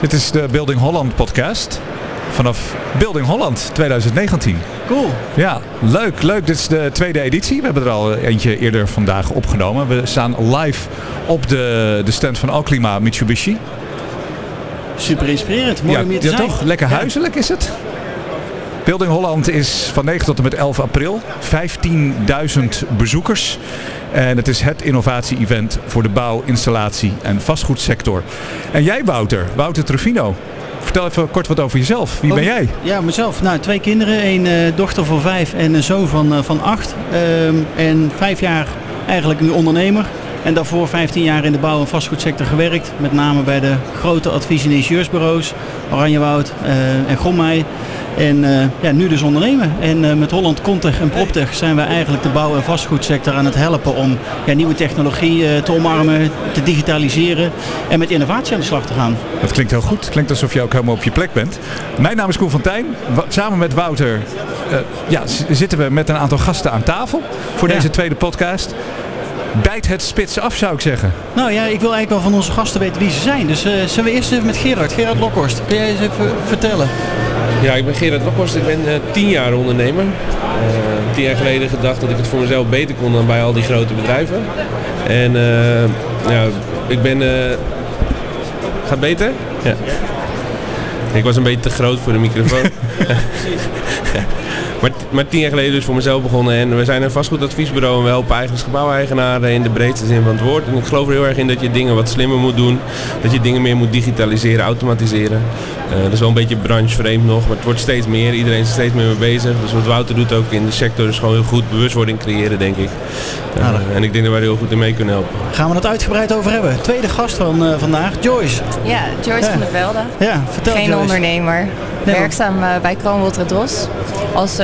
Dit is de Building Holland podcast vanaf Building Holland 2019. Cool. Ja, leuk, leuk. Dit is de tweede editie. We hebben er al eentje eerder vandaag opgenomen. We staan live op de, de stand van Alklima Mitsubishi. Super inspirerend. Mooi ja, om hier te ja, zijn. toch? Lekker huiselijk is het. Building Holland is van 9 tot en met 11 april. 15.000 bezoekers. En het is het innovatie-event voor de bouw, installatie en vastgoedsector. En jij Wouter, Wouter Trufino. Vertel even kort wat over jezelf. Wie ben Oh, jij? Ja, mezelf. Nou, twee kinderen. Een eh, dochter van vijf en een zoon van, eh, van acht. Ehm, en vijf jaar eigenlijk nu ondernemer. En daarvoor 15 jaar in de bouw- en vastgoedsector gewerkt. Met name bij de grote advies- en ingenieursbureaus. Oranjewoud eh, en Gommei. En eh, ja, nu dus ondernemer. En eh, met Holland Contech en Proptech zijn we eigenlijk de bouw- en vastgoedsector aan het helpen om ja, nieuwe technologie te omarmen, te digitaliseren en met innovatie aan de slag te gaan. Dat klinkt heel goed. Klinkt alsof je ook helemaal op je plek bent. Mijn naam is Koen van Tijn. Samen met Wouter ja, zitten we met een aantal gasten aan tafel voor Ja. deze tweede podcast. Bijt het spits af zou ik zeggen. Nou ja, ik wil eigenlijk wel van onze gasten weten wie ze zijn. Dus eh, zullen we eerst even met Gerard, Gerard Lokhorst. Kun jij eens even vertellen? Ja, ik ben Gerard Lokhorst. Ik ben eh, tien jaar ondernemer. Eh, tien jaar geleden gedacht dat ik het voor mezelf beter kon dan bij al die grote bedrijven. En eh, ja, ik ben... eh, gaat beter? Ja. Ik was een beetje te groot voor de microfoon. maar, maar tien jaar geleden dus voor mezelf begonnen. En we zijn een vastgoedadviesbureau en we helpen eigen gebouweigenaren in de breedste zin van het woord. En ik geloof er heel erg in dat je dingen wat slimmer moet doen. Dat je dingen meer moet digitaliseren, automatiseren. Eh, dat is wel een beetje branchevreemd nog, maar het wordt steeds meer. Iedereen is er steeds meer mee bezig. Dus wat Wouter doet ook in de sector is gewoon heel goed bewustwording creëren, denk ik. Eh, en ik denk dat wij er heel goed in mee kunnen helpen. Gaan we het uitgebreid over hebben. Tweede gast van eh, vandaag, Joyce. Ja, Joyce Ja. van der Velde. Ja, vertel Geen Joyce. ondernemer. Nee, Werkzaam bij Kroonwolter Dos. Als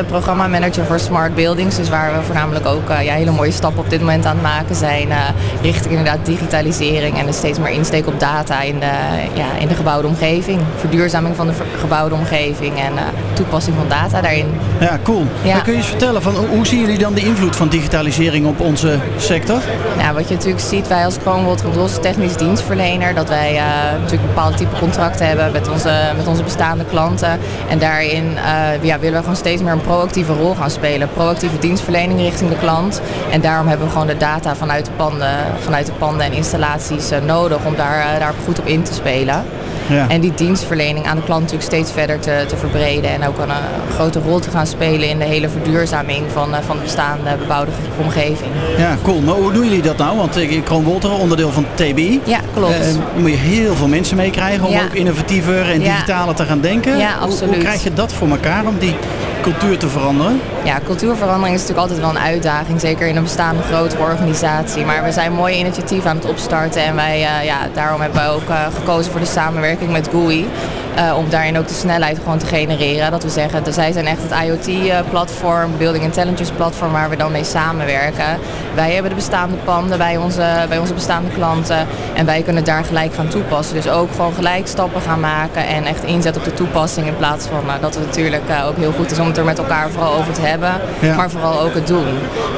programmamanager voor Smart Buildings. Dus waar we voornamelijk ook eh, ja, hele mooie stappen op dit moment aan het maken zijn. eh, richting inderdaad digitalisering en dus steeds meer insteek op data in de, ja, in de gebouwde omgeving. Verduurzaming van de gebouwde omgeving en eh, toepassing van data daarin. Ja, cool. Ja. Maar kun je eens vertellen, van, hoe- zien jullie dan de invloed van digitalisering op onze sector? Nou, wat je natuurlijk ziet, wij als Kroonwold Dos technisch dienstverlener, dat wij eh, natuurlijk bepaalde type contracten hebben met onze, met onze bestaande klanten. En daarin ja, willen we gewoon steeds meer een proactieve rol gaan spelen. Proactieve dienstverlening richting de klant. En daarom hebben we gewoon de data vanuit de panden, vanuit de panden en installaties eh, nodig om daar, eh, daar goed op in te spelen. Ja. En die dienstverlening aan de klant natuurlijk steeds verder te, te verbreden. En ook een, eh, grote rol te gaan spelen in de hele verduurzaming van, van de bestaande bebouwde omgeving. ja, cool. Maar hoe doen jullie dat nou? Want ik Kroon Wolter, onderdeel van TBI. Ja, klopt. Dan moet je heel veel mensen meekrijgen om Ja. ook innovatiever en Ja. digitaler te gaan denken. Ja, Hoe- Hoe, absoluut. krijg je dat voor elkaar om die cultuur te veranderen? Ja, cultuurverandering is natuurlijk altijd wel een uitdaging, zeker in een bestaande grotere organisatie. Maar we zijn mooie initiatieven aan het opstarten en wij, eh, ja, daarom hebben we ook eh, gekozen voor de samenwerking met GUI. eh, om daarin ook de snelheid gewoon te genereren. Dat we zeggen, dus zij zijn echt het IoT-platform, Building Intelligence platform waar we dan mee samenwerken. Wij hebben de bestaande panden bij onze, bij onze bestaande klanten en wij kunnen daar gelijk gaan toepassen. Dus ook gewoon gelijk stappen gaan maken en echt inzet op de toepassing in plaats van dat het natuurlijk ook heel goed is om het er met elkaar vooral over te hebben, Ja. maar vooral ook het doen.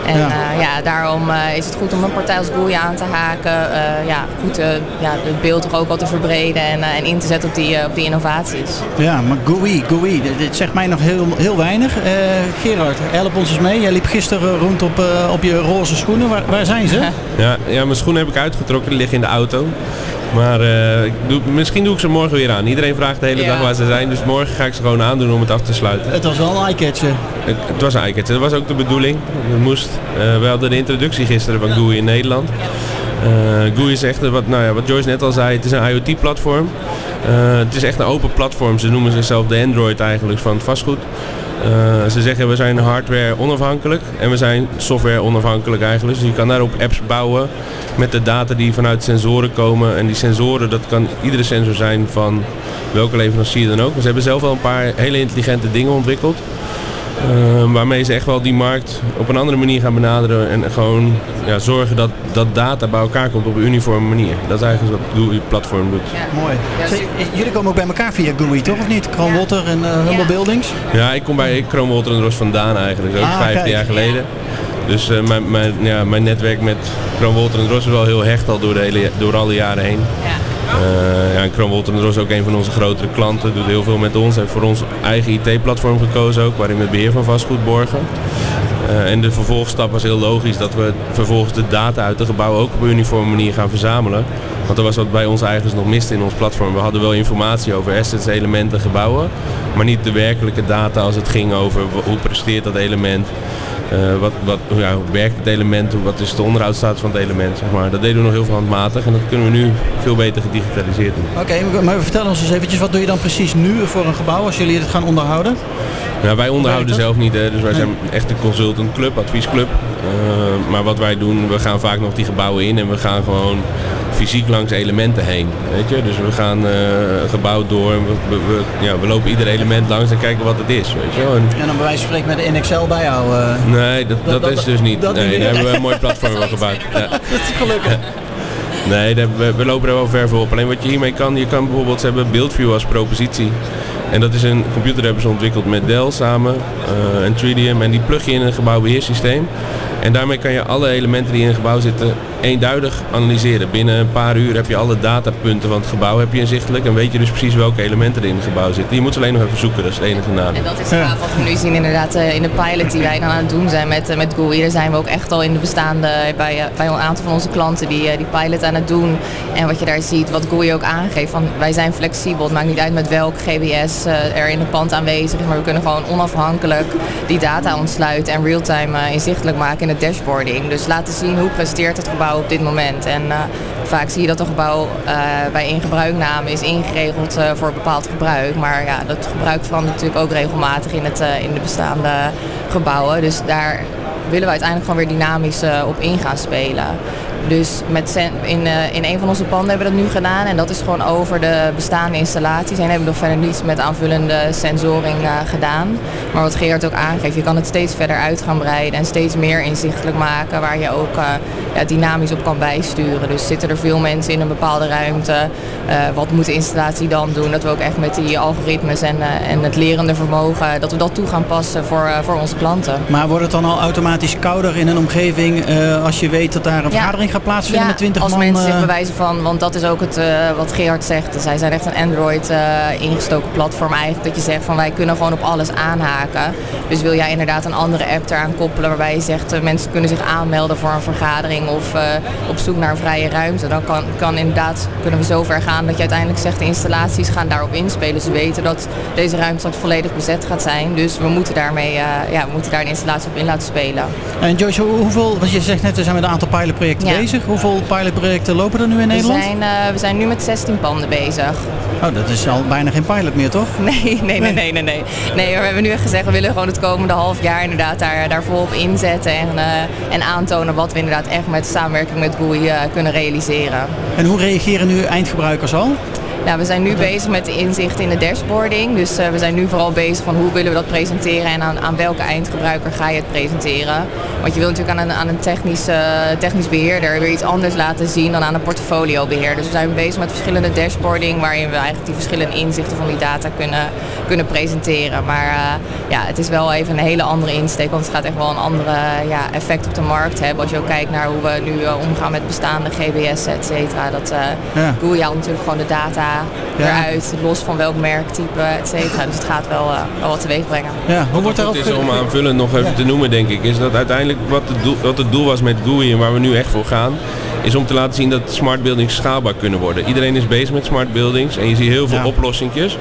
En Ja. ja, ja daarom eh, is het goed om een partij als GUI aan te haken, eh, ja, goed eh, ja, het beeld toch ook wel te verbreden en, eh, en in te zetten op die, eh, op die innovaties. Ja, maar GUI, GUI, dit, zegt mij nog heel, heel weinig. Eh, Gerard, help ons eens mee. Jij liep gisteren rond op, eh, op je roze schoenen. Waar, waar zijn ze? Ja, ja, mijn schoenen heb ik uitgetrokken, die liggen in de auto. Maar eh, ik doe, misschien doe ik ze morgen weer aan. Iedereen vraagt de hele Ja. dag waar ze zijn, dus morgen ga ik ze gewoon aandoen om het af te sluiten. Het was wel een eyecatcher. Het, het was een iCat. Dat was ook de bedoeling. Het moest. Eh, we hadden de introductie gisteren van GUI in Nederland. Eh GUI is echt, wat, nou ja, wat Joyce net al zei, het is een IoT-platform. Eh, het is echt een open platform. Ze noemen zichzelf de Android eigenlijk van het vastgoed. Eh, ze zeggen we zijn hardware onafhankelijk en we zijn software onafhankelijk eigenlijk. Dus je kan daarop apps bouwen met de data die vanuit sensoren komen. En die sensoren, dat kan iedere sensor zijn van welke leverancier dan ook. Ze hebben zelf wel een paar hele intelligente dingen ontwikkeld. Eh, waarmee ze echt wel die markt op een andere manier gaan benaderen en gewoon ja, zorgen dat, dat data bij elkaar komt op een uniforme manier. Dat is eigenlijk wat Google platform doet. Mooi. Ja, jullie komen ook bij elkaar via GUI, toch? Of niet? Kroon Ja. Water en eh Humble Ja. Buildings? Ja, ik kom bij Chrome Water en Ros vandaan eigenlijk, ook Ah, 15 kijk. jaar geleden. Dus eh, mijn, mijn, ja, mijn netwerk met Chrome Water en Ros is wel heel hecht al door, de hele, door alle jaren heen. Ja. Uh, ja, en is ook een van onze grotere klanten, doet heel veel met ons. Heeft voor ons eigen IT-platform gekozen ook, waarin we het beheer van vastgoed borgen. Uh, en de vervolgstap was heel logisch dat we vervolgens de data uit de gebouwen ook op een uniforme manier gaan verzamelen. Want er was wat bij ons eigens nog miste in ons platform. We hadden wel informatie over assets, elementen, gebouwen, maar niet de werkelijke data als het ging over hoe presteert dat element, uh, wat, wat, ja, hoe werkt het element, wat is de onderhoudsstatus van het element. Zeg maar. Dat deden we nog heel veel handmatig en dat kunnen we nu veel beter gedigitaliseerd doen. Oké, maar vertel ons eens eventjes, wat doe je dan precies nu voor een gebouw als jullie het gaan onderhouden? Nou, wij onderhouden zelf niet, hè. dus wij zijn echt een consultantclub, adviesclub. Uh, maar wat wij doen, we gaan vaak nog die gebouwen in en we gaan gewoon fysiek langs elementen heen. Weet je? Dus we gaan uh, gebouw door, we, we, ja, we lopen ieder element langs en kijken wat het is. Weet je? En, en dan bij wijze van spreken met de Excel bijhouden? Uh, nee, dat, dat, dat, is dus niet. nee, daar hebben we een mooi platform voor gebouwd. Ja. dat is gelukkig. Nee, we, we, lopen er wel ver voor op. Alleen wat je hiermee kan, je kan bijvoorbeeld, ze hebben BuildView als propositie. En dat is een computer hebben ze ontwikkeld met Dell samen uh, en Tridium. En die plug je in een gebouwbeheersysteem. En daarmee kan je alle elementen die in een gebouw zitten eenduidig analyseren. Binnen een paar uur heb je alle datapunten van het gebouw heb je inzichtelijk. En weet je dus precies welke elementen er in het gebouw zitten. Je moet ze alleen nog even zoeken, dat is het enige nadeel. En dat is wat we nu zien inderdaad uh, in de pilot die wij dan aan het doen zijn met, uh, met GUI. Daar zijn we ook echt al in de bestaande, bij, uh, bij een aantal van onze klanten die die pilot aan het doen. En wat je daar ziet, wat GUI ook aangeeft, van wij zijn flexibel. Het maakt niet uit met welk GBS er in het pand aanwezig is. Maar we kunnen gewoon onafhankelijk die data ontsluiten en real-time inzichtelijk maken dashboarding. Dus laten zien hoe presteert het gebouw op dit moment. En uh, vaak zie je dat een gebouw uh, bij ingebruikname is ingeregeld uh, voor bepaald gebruik. Maar ja, dat gebruik verandert natuurlijk ook regelmatig in, het, in de bestaande gebouwen. Dus daar willen we uiteindelijk gewoon weer dynamisch op in gaan spelen. Dus met in, uh, in een van onze panden hebben we dat nu gedaan. En dat is gewoon over de bestaande installaties. En hebben we nog verder niets met aanvullende sensoring uh, gedaan. Maar wat Gerard ook aangeeft, je kan het steeds verder uit gaan breiden. En steeds meer inzichtelijk maken waar je ook uh, ja, dynamisch op kan bijsturen. Dus zitten er veel mensen in een bepaalde ruimte. wat moet de installatie dan doen? Dat we ook echt met die algoritmes en, en het lerende vermogen, dat we dat toe gaan passen voor, voor onze klanten. Maar wordt het dan al automatisch kouder in een omgeving als je weet dat daar een vergadering gaat plaatsvinden ja, met 20 als man? mensen zich bewijzen van, want dat is ook het, uh, wat Gerard zegt. Zij zijn echt een Android uh, ingestoken platform eigenlijk. Dat je zegt van wij kunnen gewoon op alles aanhaken. Dus wil jij inderdaad een andere app eraan koppelen waarbij je zegt uh, mensen kunnen zich aanmelden voor een vergadering of op zoek naar een vrije ruimte. Dan kan, kan inderdaad, kunnen we zo ver gaan dat je uiteindelijk zegt de installaties gaan daarop inspelen. Ze weten dat deze ruimte straks volledig bezet gaat zijn. Dus we moeten daarmee, ja, we moeten daar een installatie op in laten spelen. En Joyce, hoeveel, want je zegt net, we zijn met een aantal pilotprojecten ja. bezig. Hoeveel pilotprojecten lopen er nu in Nederland? We zijn, uh, we zijn nu met 16 panden bezig. Oh, dat is al bijna geen pilot meer, toch? Nee, nee, nee, nee, nee. nee. nee we hebben nu echt gezegd, we willen gewoon het komende half jaar inderdaad daar, daar volop inzetten. En, uh, en aantonen wat we inderdaad echt met samenwerking met GUI uh, kunnen realiseren. En hoe reageren nu eindgebruikers al? Nou, we zijn nu bezig met de inzicht in de dashboarding. Dus uh, we zijn nu vooral bezig van hoe willen we dat presenteren en aan, aan welke eindgebruiker ga je het presenteren. Want je wilt natuurlijk aan een, aan een technisch, uh, technisch beheerder weer iets anders laten zien dan aan een portfoliobeheerder. Dus we zijn bezig met verschillende dashboarding waarin we eigenlijk die verschillende inzichten van die data kunnen, kunnen presenteren. Maar uh, ja, het is wel even een hele andere insteek, want het gaat echt wel een andere ja, effect op de markt hebben. Als je ook kijkt naar hoe we nu omgaan met bestaande GBS, et cetera. Dat ja. Google haalt natuurlijk gewoon de data. Eruit, los van welk merktype, et cetera. Dus het gaat wel, uh, wel wat teweeg brengen. Ja, hoe wordt Het is om aanvullend nog even ja. te noemen, denk ik, is dat uiteindelijk wat het, doel, wat het doel was met GUI en waar we nu echt voor gaan, is om te laten zien dat smart buildings schaalbaar kunnen worden. Iedereen is bezig met smart buildings en je ziet heel veel ja. oplossingjes.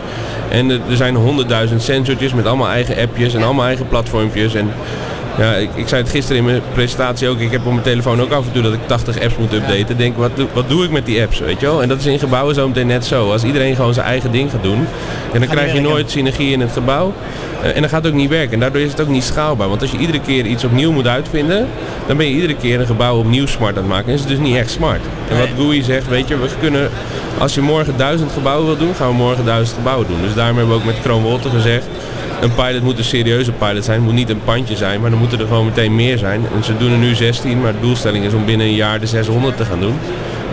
En er zijn honderdduizend sensortjes met allemaal eigen appjes en allemaal eigen platformpjes. En ja, ik, ik, zei het gisteren in mijn presentatie ook. Ik heb op mijn telefoon ook af en toe dat ik 80 apps moet updaten. Denk, wat, wat doe ik met die apps, weet je wel? En dat is in gebouwen zo meteen net zo. Als iedereen gewoon zijn eigen ding gaat doen, en dan krijg je nooit synergie in het gebouw. Uh, en dan gaat het ook niet werken. En daardoor is het ook niet schaalbaar. Want als je iedere keer iets opnieuw moet uitvinden, dan ben je iedere keer een gebouw opnieuw smart aan het maken. En is het dus niet echt smart. En wat GUI zegt, weet je, we kunnen, als je morgen duizend gebouwen wil doen, gaan we morgen duizend gebouwen doen. Dus daarom hebben we ook met Chrome Wolter gezegd, een pilot moet een serieuze pilot zijn. Het moet niet een pandje zijn, maar dan moeten er gewoon meteen meer zijn. En ze doen er nu 16, maar de doelstelling is om binnen een jaar de 600 te gaan doen.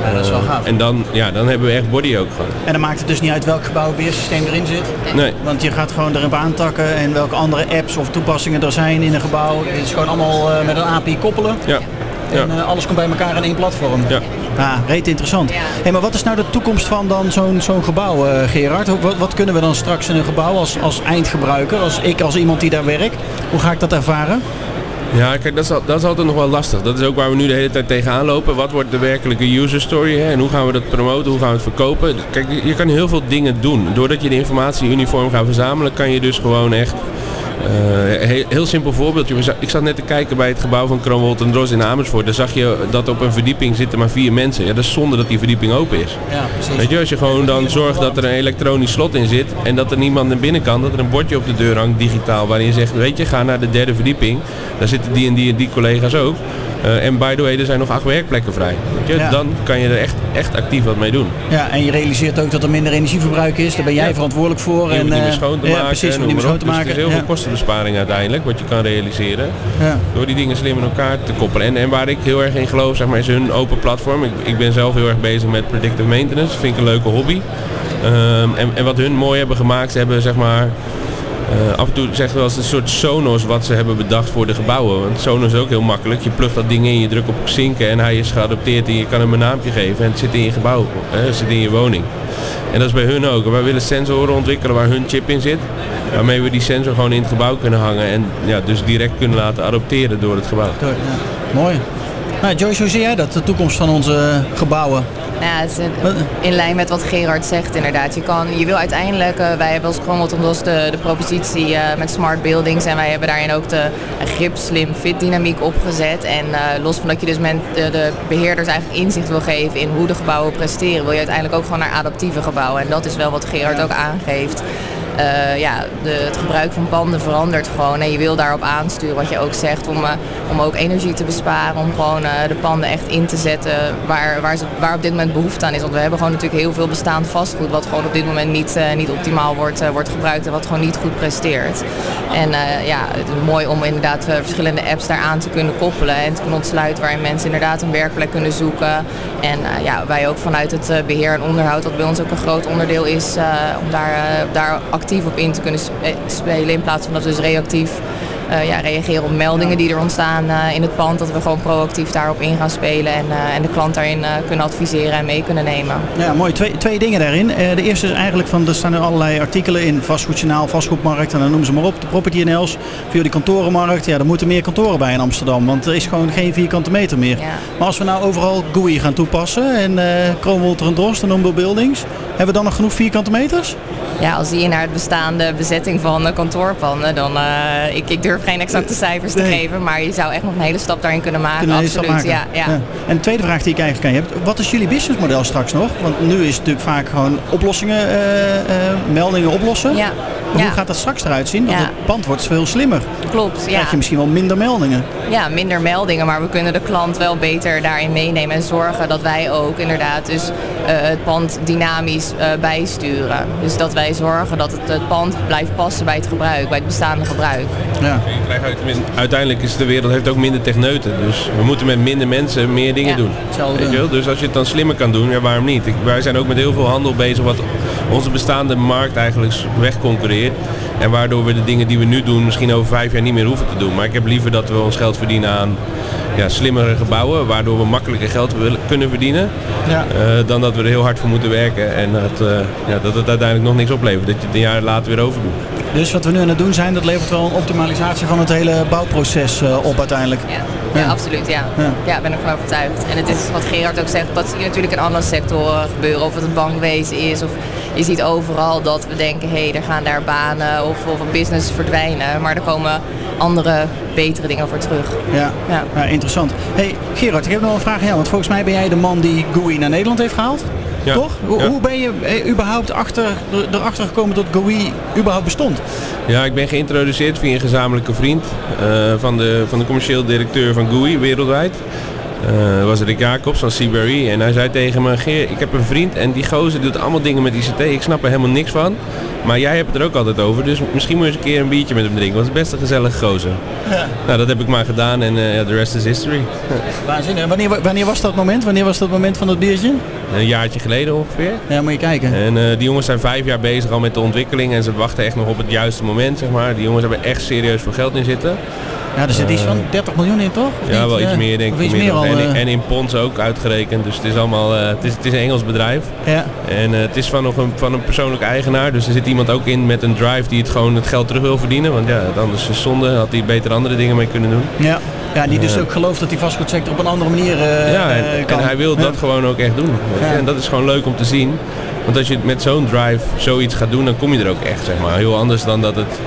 Ja, dat is wel gaaf. Uh, en dan, ja, dan hebben we echt body ook gewoon. En dan maakt het dus niet uit welk gebouwbeheersysteem erin zit? Nee. Want je gaat gewoon erop aantakken en welke andere apps of toepassingen er zijn in een gebouw. Het is gewoon allemaal uh, met een API koppelen. Ja. En uh, alles komt bij elkaar in één platform. Ja. Ja, reet interessant. Hey, maar wat is nou de toekomst van dan zo'n zo'n gebouw, eh, Gerard? Wat, wat kunnen we dan straks in een gebouw als, als eindgebruiker, als ik als iemand die daar werkt, hoe ga ik dat ervaren? Ja, kijk, dat is, dat is altijd nog wel lastig. Dat is ook waar we nu de hele tijd tegenaan lopen. Wat wordt de werkelijke user story hè? en hoe gaan we dat promoten, hoe gaan we het verkopen? Kijk, je kan heel veel dingen doen. Doordat je de informatie uniform gaat verzamelen, kan je dus gewoon echt... eh, heel, heel simpel voorbeeldje. Ik zat net te kijken bij het gebouw van Kroonwold en Dros in Amersfoort. Daar zag je dat op een verdieping zitten maar vier mensen. Ja, dat is zonde dat die verdieping open is. Ja, precies. Weet je, als je gewoon dan zorgt dat er een elektronisch slot in zit en dat er niemand naar binnen kan, dat er een bordje op de deur hangt digitaal waarin je zegt, weet je, ga naar de derde verdieping. Daar zitten die en die en die collega's ook. Eh, en by the way, er zijn nog acht werkplekken vrij. Weet je, Ja. Dan kan je er echt, echt actief wat mee doen. Ja, en je realiseert ook dat er minder energieverbruik is. Daar ben jij Ja. verantwoordelijk voor. Je en, niet meer eh, schoon te ja, maken. precies, niet meer schoon te op. Dus maken. het is heel veel kostenbesparing uiteindelijk, wat je kan realiseren. Ja. Door die dingen slim in elkaar te koppelen. En, en waar ik heel erg in geloof, zeg maar, is hun open platform. Ik, ik ben zelf heel erg bezig met predictive maintenance. Vind ik een leuke hobby. Ehm, en, en wat hun mooi hebben gemaakt, ze hebben zeg maar... eh, af en toe we wel eens een soort Sonos wat ze hebben bedacht voor de gebouwen. Want Sonos is ook heel makkelijk. Je plugt dat ding in, je drukt op zinken en hij is geadopteerd en je kan hem een naampje geven. En het zit in je gebouw, hè, het zit in je woning. En dat is bij hun ook. Wij willen sensoren ontwikkelen waar hun chip in zit. Waarmee we die sensor gewoon in het gebouw kunnen hangen. En ja, dus direct kunnen laten adopteren door het gebouw. Ja. Mooi. Nou, Joyce, hoe zie jij dat, de toekomst van onze gebouwen? Ja, het is in- lijn met wat Gerard zegt inderdaad. Je, kan, je wil uiteindelijk, eh, wij hebben als Cromwell ons de, de propositie eh, met smart buildings en wij hebben daarin ook de grip, slim, fit dynamiek opgezet. En eh, los van dat je dus men, de, de beheerders eigenlijk inzicht wil geven in hoe de gebouwen presteren, wil je uiteindelijk ook gewoon naar adaptieve gebouwen. En dat is wel wat Gerard ook aangeeft. Eh, ja, de, het gebruik van panden verandert gewoon en je wil daarop aansturen wat je ook zegt om, eh, om ook energie te besparen, om gewoon eh, de panden echt in te zetten waar, waar, ze, waar op dit moment behoefte aan is. Want we hebben gewoon natuurlijk heel veel bestaand vastgoed wat gewoon op dit moment niet, niet optimaal wordt, wordt gebruikt en wat gewoon niet goed presteert. En ja, het is mooi om inderdaad verschillende apps daar aan te kunnen koppelen en te kunnen ontsluiten waarin mensen inderdaad een werkplek kunnen zoeken. En ja, wij ook vanuit het eh, beheer en onderhoud, wat bij ons ook een groot onderdeel is, om daar, daar actief op in te kunnen spe- spelen in plaats van dat we dus reactief eh, ja, reageren op meldingen die er ontstaan eh, in het pand. Dat we gewoon proactief daarop in gaan spelen en, eh, en de klant daarin eh, kunnen adviseren en mee kunnen nemen. Ja, mooi. Twee, twee dingen daarin. Eh, de eerste is eigenlijk van, er staan er allerlei artikelen in, vastgoedjournaal, vastgoedmarkt en dan noemen ze maar op. De property NL's, via die kantorenmarkt. Ja, er moeten meer kantoren bij in Amsterdam, want er is gewoon geen vierkante meter meer. Ja. Maar als we nou overal GUI gaan toepassen en eh Kroonwolter en Drost en Buildings, hebben we dan nog genoeg vierkante meters? Ja, als je naar het bestaande bezetting van eh, kantoorpanden, dan uh, ik, ik durf geen exacte cijfers te geven, maar je zou echt nog een hele stap daarin kunnen maken. Kunnen absoluut. maken. Ja, ja. En de tweede vraag die ik eigenlijk aan je heb, wat is jullie businessmodel straks nog? Want nu is het natuurlijk vaak gewoon oplossingen, eh, eh, meldingen oplossen. Ja. Maar Ja. hoe gaat dat straks eruit zien? Want Ja. het pand wordt veel slimmer. Klopt. Ja. krijg je misschien wel minder meldingen. ja, minder meldingen, maar we kunnen de klant wel beter daarin meenemen en zorgen dat wij ook inderdaad dus eh, het pand dynamisch eh, bijsturen. Dus dat wij zorgen dat het, het pand blijft passen bij het gebruik, bij het bestaande gebruik. Ja. Je krijgt uit- tenminste, Uiteindelijk is de wereld heeft ook minder techneuten. Dus we moeten met minder mensen meer dingen Ja. doen. Weet je wel? Dus als je het dan slimmer kan doen, ja, waarom niet? Ik, wij zijn ook met heel veel handel bezig wat onze bestaande markt eigenlijk wegconcurreert. En waardoor we de dingen die we nu doen misschien over vijf jaar niet meer hoeven te doen. Maar ik heb liever dat we ons geld verdienen aan ja, slimmere gebouwen, waardoor we makkelijker geld willen, kunnen verdienen. Ja. eh, dan dat we er heel hard voor moeten werken en dat, eh, ja, dat het uiteindelijk nog niks oplevert. Dat je het een jaar later weer overdoet. Dus wat we nu aan het doen zijn, dat levert wel een optimalisatie van het hele bouwproces eh, op uiteindelijk. Ja, ja, Ja. absoluut. Ja. Ja. Ja. ben ik van overtuigd. En het is wat Gerard ook zegt, dat zie je natuurlijk in andere sectoren gebeuren. Of het het bankwezen is. Of je ziet overal dat we denken, hé, hey, er gaan daar banen of, of een business verdwijnen. Maar er komen andere, betere dingen voor terug. Ja. Ja. Ja, interessant. Hey Gerard, ik heb nog een vraag aan jou. Want volgens mij ben jij de man die GUI naar Nederland heeft gehaald. Ja. Toch? Hoe, Ja. hoe ben je eh, überhaupt achter, er- erachter gekomen dat GUI überhaupt bestond? Ja, ik ben geïntroduceerd via een gezamenlijke vriend eh, van, de, van de commercieel directeur van GUI wereldwijd. Eh, dat was Rick Jacobs van Seabury en hij zei tegen me, Geer, ik heb een vriend en die gozer doet allemaal dingen met ICT, ik snap er helemaal niks van. Maar jij hebt het er ook altijd over, dus misschien moet je eens een keer een biertje met hem drinken, want het is best een gezellige gozer. Ja. Nou, dat heb ik maar gedaan en eh, de rest is history. Waanzinnig. En Wanneer, wanneer was dat moment? Wanneer was dat moment van dat biertje? Een jaartje geleden ongeveer. Ja, moet je kijken. En eh, die jongens zijn vijf jaar bezig al met de ontwikkeling en ze wachten echt nog op het juiste moment, zeg maar. Die jongens hebben echt serieus veel geld in zitten. Ja, er zit iets van 30 miljoen in, toch? Of Ja, niet? wel iets Eh, meer denk ik. iets meer al. en, eh, en in ponds ook uitgerekend. Dus het is allemaal, eh, het, is, het is een Engels bedrijf. ja. En eh, het is van, nog een, van een persoonlijke eigenaar. Dus er zit iemand ook in met een drive die het gewoon het geld terug wil verdienen. Want ja, anders is het zonde. Had hij beter andere dingen mee kunnen doen. Ja. ja, die dus ook gelooft dat die vastgoedsector op een andere manier eh, ja, en, eh, en kan. hij wil Ja. dat gewoon ook echt doen. Ja. En dat is gewoon leuk om te zien. Want als je met zo'n drive zoiets gaat doen, dan kom je er ook echt, zeg maar. Heel anders dan dat het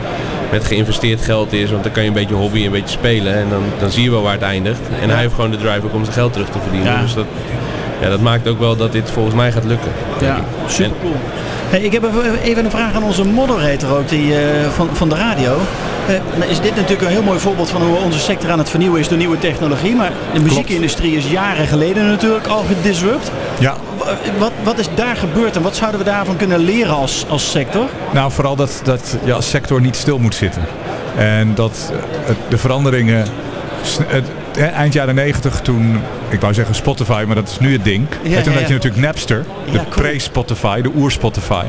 met geïnvesteerd geld is. Want dan kan je een beetje hobby, een beetje spelen. En dan, dan zie je wel waar het eindigt. En hij heeft gewoon de drive ook om zijn geld terug te verdienen. Ja. Dus dat, ja, dat maakt ook wel dat dit volgens mij gaat lukken. Ja, super cool. Hey, ik heb even- even een vraag aan onze moderator ook, die, eh, van, van de radio. Eh, is dit natuurlijk een heel mooi voorbeeld van hoe onze sector aan het vernieuwen is door nieuwe technologie. Maar de muziekindustrie is jaren geleden natuurlijk al gedisrupt. Ja, Wa- Wat, wat is daar gebeurd en wat zouden we daarvan kunnen leren als, als sector? nou vooral dat, dat je als sector niet stil moet zitten. En dat eh, de veranderingen... eind jaren 90 toen, ik wou zeggen Spotify, maar dat is nu het ding. Ja, en toen ja, had je ja. natuurlijk Napster, de Ja, cool. pre-Spotify, de oer-Spotify.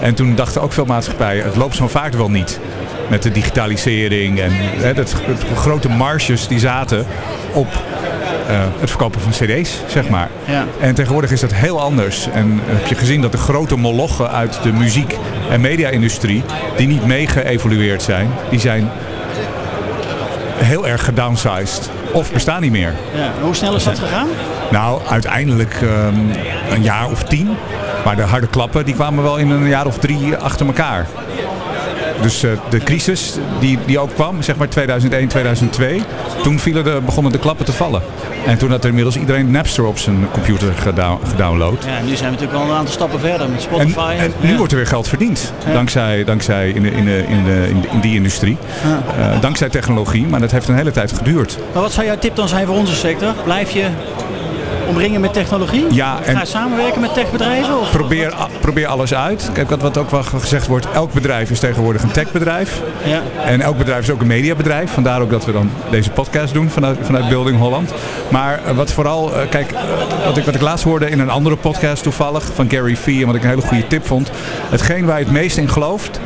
En toen dachten ook veel maatschappijen, het loopt zo'n vaart wel niet. Met de digitalisering en hè, dat, het grote marges die zaten op eh, het verkopen van cd's, zeg maar. Ja. En tegenwoordig is dat heel anders. En heb je gezien dat de grote molochen uit de muziek- en media-industrie, die niet mee geëvolueerd zijn, die zijn heel erg gedownsized. Of bestaan niet meer. Ja. Hoe snel is dat gegaan? Nou, uiteindelijk ehm, een jaar of tien. Maar de harde klappen die kwamen wel in een jaar of drie achter elkaar. Dus eh, de crisis die, die ook kwam, zeg maar 2001, 2002, toen vielen de, begonnen de klappen te vallen. En toen had er inmiddels iedereen Napster op zijn computer gedown- gedownload. Ja, nu zijn we natuurlijk al een aantal stappen verder met En, Spotify. en nu Ja. wordt er weer geld verdiend. Ja. Dankzij, dankzij in, de, in, de, in, de, in, de- in die industrie. Eh, dankzij technologie, maar dat heeft een hele tijd geduurd. Maar wat zou jouw tip dan zijn voor onze sector? Blijf je omringen met technologie? Ja, Ga en je samenwerken met techbedrijven? Of? probeer, probeer alles uit. Kijk, wat, wat ook wel gezegd wordt, elk bedrijf is tegenwoordig een techbedrijf. Ja. En elk bedrijf is ook een mediabedrijf. Vandaar ook dat we dan deze podcast doen vanuit, vanuit Building Holland. Maar eh, wat vooral, eh, kijk, eh, wat ik, wat ik laatst hoorde in een andere podcast toevallig van Gary Vee. En wat ik een hele goede tip vond. Hetgeen waar je het meest in gelooft,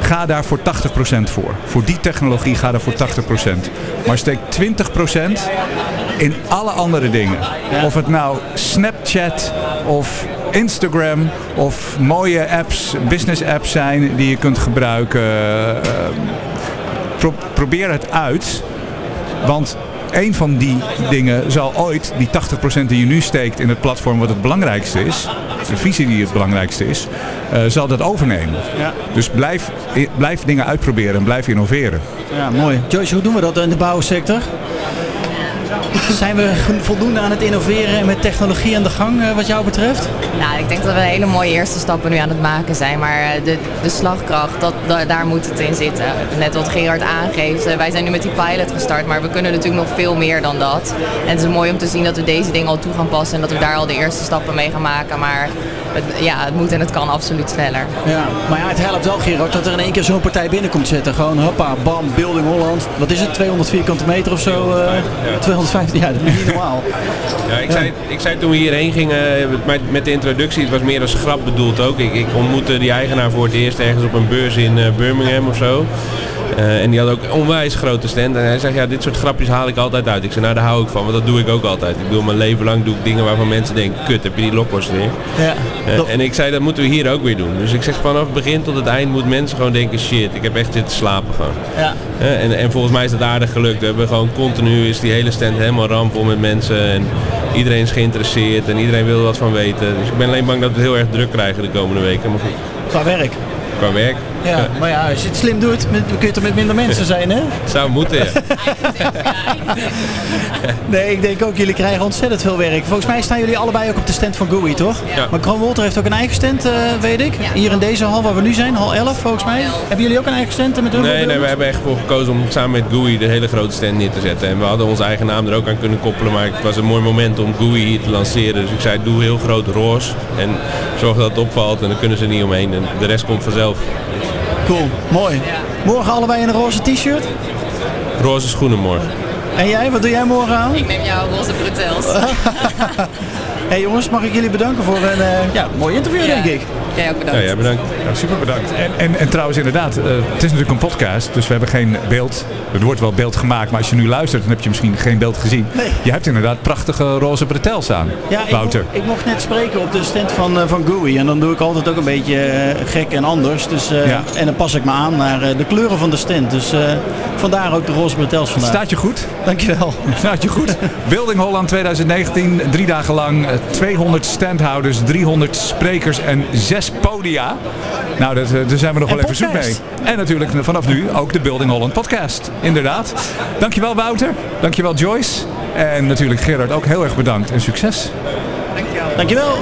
ga daar voor 80% voor. Voor die technologie ga daar voor 80%. Maar steek 20% in alle andere dingen. Of het nou Snapchat of Instagram of mooie apps, business apps zijn die je kunt gebruiken. Eh, pro- probeer het uit. Want een van die dingen zal ooit, die 80% die je nu steekt in het platform wat het belangrijkste is, de visie die het belangrijkste is, eh, zal dat overnemen. Ja. Dus blijf, blijf dingen uitproberen en blijf innoveren. ja, mooi. Joyce, hoe doen we dat in de bouwsector? Zijn we voldoende aan het innoveren en met technologie aan de gang eh, wat jou betreft? Nou, ik denk dat we hele mooie eerste stappen nu aan het maken zijn. Maar eh, de, de slagkracht, dat, daar moet het in zitten. Net wat Gerard aangeeft, eh, wij zijn nu met die pilot gestart, maar we kunnen natuurlijk nog veel meer dan dat. En het is mooi om te zien dat we deze dingen al toe gaan passen en dat we daar al de eerste stappen mee gaan maken. Maar het, ja, het moet en het kan absoluut sneller. Ja, maar ja, het helpt wel Gerard dat er in één keer zo'n partij binnenkomt zitten. Gewoon hoppa, bam, Building Holland. Wat is het, 200 vierkante meter of zo? 250. Ja, dat is niet normaal. Ja, ik, zei, ik zei toen we hierheen gingen, met, met de introductie, het was meer als grap bedoeld ook. Ik, ik ontmoette die eigenaar voor het eerst ergens op een beurs in eh, Birmingham of zo. Eh, en die had ook een onwijs grote stand. En hij zegt, ja, dit soort grapjes haal ik altijd uit. Ik zei, nou daar hou ik van, want dat doe ik ook altijd. Ik bedoel, mijn leven lang doe ik dingen waarvan mensen denken, kut, heb je die lokkost weer. Ja, Eh, en ik zei, dat moeten we hier ook weer doen. Dus ik zeg, vanaf het begin tot het eind moeten mensen gewoon denken, shit, ik heb echt zitten slapen gewoon. ja. Eh, en, en volgens mij is dat aardig gelukt. We hebben gewoon continu is die hele stand helemaal rampvol met mensen. En iedereen is geïnteresseerd en iedereen wil er wat van weten. Dus ik ben alleen bang dat we het heel erg druk krijgen de komende weken. Maar goed, Qua werk. qua werk Ja, maar ja, als je het slim doet, met, kun je toch met minder mensen zijn, hè? zou moeten. Ja. Nee, ik denk ook, jullie krijgen ontzettend veel werk. Volgens mij staan jullie allebei ook op de stand van GUI, toch? Ja. Maar Kroon Wolter heeft ook een eigen stand, eh, weet ik. Ja. Hier in deze hal waar we nu zijn, hal 11 volgens mij. Hebben jullie ook een eigen stand met hun? Nee, nee, we hebben echt voor gekozen om samen met GUI de hele grote stand neer te zetten. En we hadden onze eigen naam er ook aan kunnen koppelen. Maar het was een mooi moment om GUI hier te lanceren. Dus ik zei, doe heel groot roos. En zorg dat het opvalt en dan kunnen ze er niet omheen. En de rest komt vanzelf. Cool, mooi. Morgen allebei in een roze t-shirt. Roze schoenen morgen. En jij, wat doe jij morgen aan? Ik neem jouw roze brutels. Hey jongens, mag ik jullie bedanken voor een eh, ja, mooi interview, Ja. denk ik. Jij ook bedankt. Ja, bedankt. Ja, super bedankt. En, en, en trouwens inderdaad, eh, het is natuurlijk een podcast, dus we hebben geen beeld. Er wordt wel beeld gemaakt, maar als je nu luistert, dan heb je misschien geen beeld gezien. Nee. Je hebt inderdaad prachtige roze bretels aan, Ja, ik, Wouter. ik mocht net spreken op de stand van, eh, van GUI. En dan doe ik altijd ook een beetje eh, gek en anders. Dus, eh, Ja. En dan pas ik me aan naar de kleuren van de stand. Dus eh, vandaar ook de roze bretels vandaag. Staat je goed? Dankjewel. Staat je goed? Building Holland 2019, drie dagen lang, eh, 200 standhouders, 300 sprekers en zes podia. Nou, dat, eh, daar zijn we nog En wel even zoet mee. En natuurlijk vanaf nu ook de Building Holland podcast. Inderdaad. Dankjewel Wouter, dankjewel Joyce. En natuurlijk Gerard ook heel erg bedankt en succes. Dankjewel.